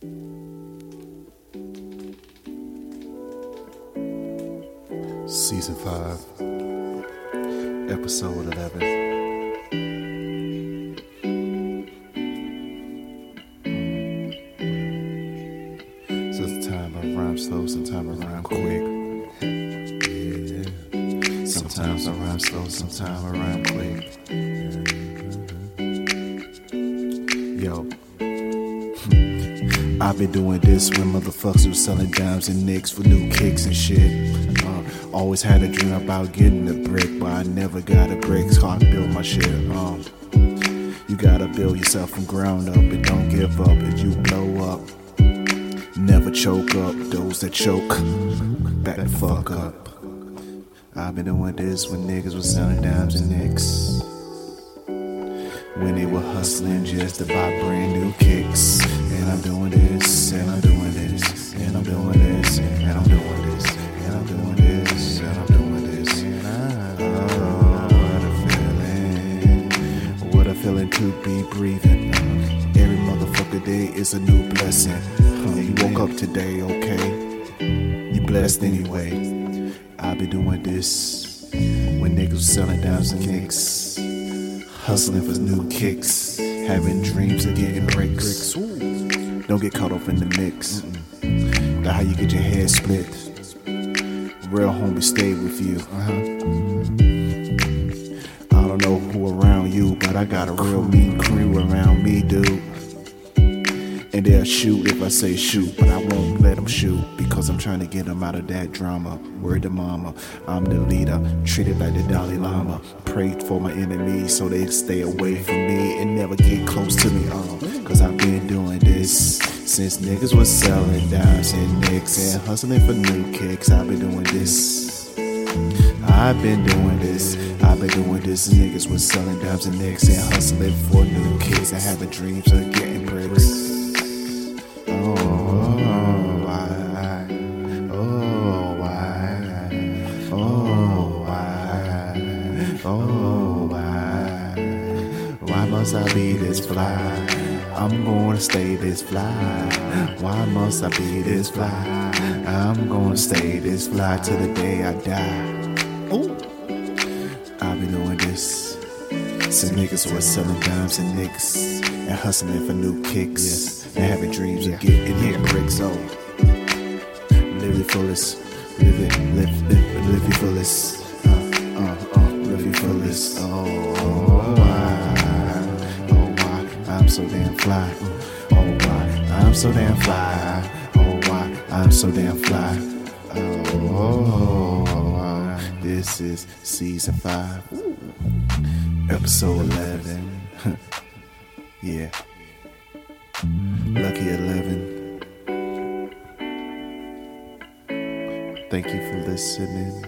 Season 5, Episode 11. Sometimes I rhyme slow, sometimes I rhyme quick. Sometimes I rhyme slow, sometimes I rhyme quick. Yo. I've been doing this when motherfuckers was selling dimes and nicks for new kicks and shit. Uh, always had a dream about getting a brick, but I never got a brick, so I built my shit. Um, you gotta build yourself from ground up and don't give up if you blow up. Never choke up, those that choke, back the fuck up. I've been doing this when niggas was selling dimes and nicks. When they were hustling just to buy brand new kicks. And I'm doing this, and I'm doing this, and I'm doing this, and I'm doing this, and I'm doing this, and I'm doing this. I, oh, what a feeling. What a feeling to be breathing. Every motherfucker day is a new blessing. You woke up today, okay? You blessed anyway. I've been doing this when niggas selling dimes and nicks. Hustling for new kicks, having dreams of getting bricks. Don't get caught up in the mix. That how you get your head split. Real homie stay with you. Uh-huh. I don't know who around you, but I got a real mean crew around me, dude. And they'll shoot if I say shoot, but I won't let them shoot because I'm trying to get them out of that drama. Word to mama, I'm the leader, treated like the Dalai Lama. Prayed for my enemies so they stay away from me and never get close to me. Uh, Cause I've been doing this since niggas was selling dimes and nicks and hustling for new kicks. I've been doing this. I've been doing this. I've been doing this. Niggas was selling dimes and nicks and hustling for new kicks and having dreams of getting bricks. Oh, why? Oh, why? Oh, why? Oh, why? Why must I be this fly? I'm gonna stay this fly. Why must I be this fly? I'm gonna stay this fly till the day I die. Ooh. I've been doing this since niggas was selling dimes and nicks and hustling for new kicks yes. and having dreams of getting here bricks. So live your fullest, live it, live, live, live your fullest. Uh, uh, uh, live your fullest. Oh, oh, So damn fly. Oh why I'm so damn fly. Oh why I'm so damn fly. Oh, why. this is season five, episode eleven. yeah. Lucky 11. Thank you for listening.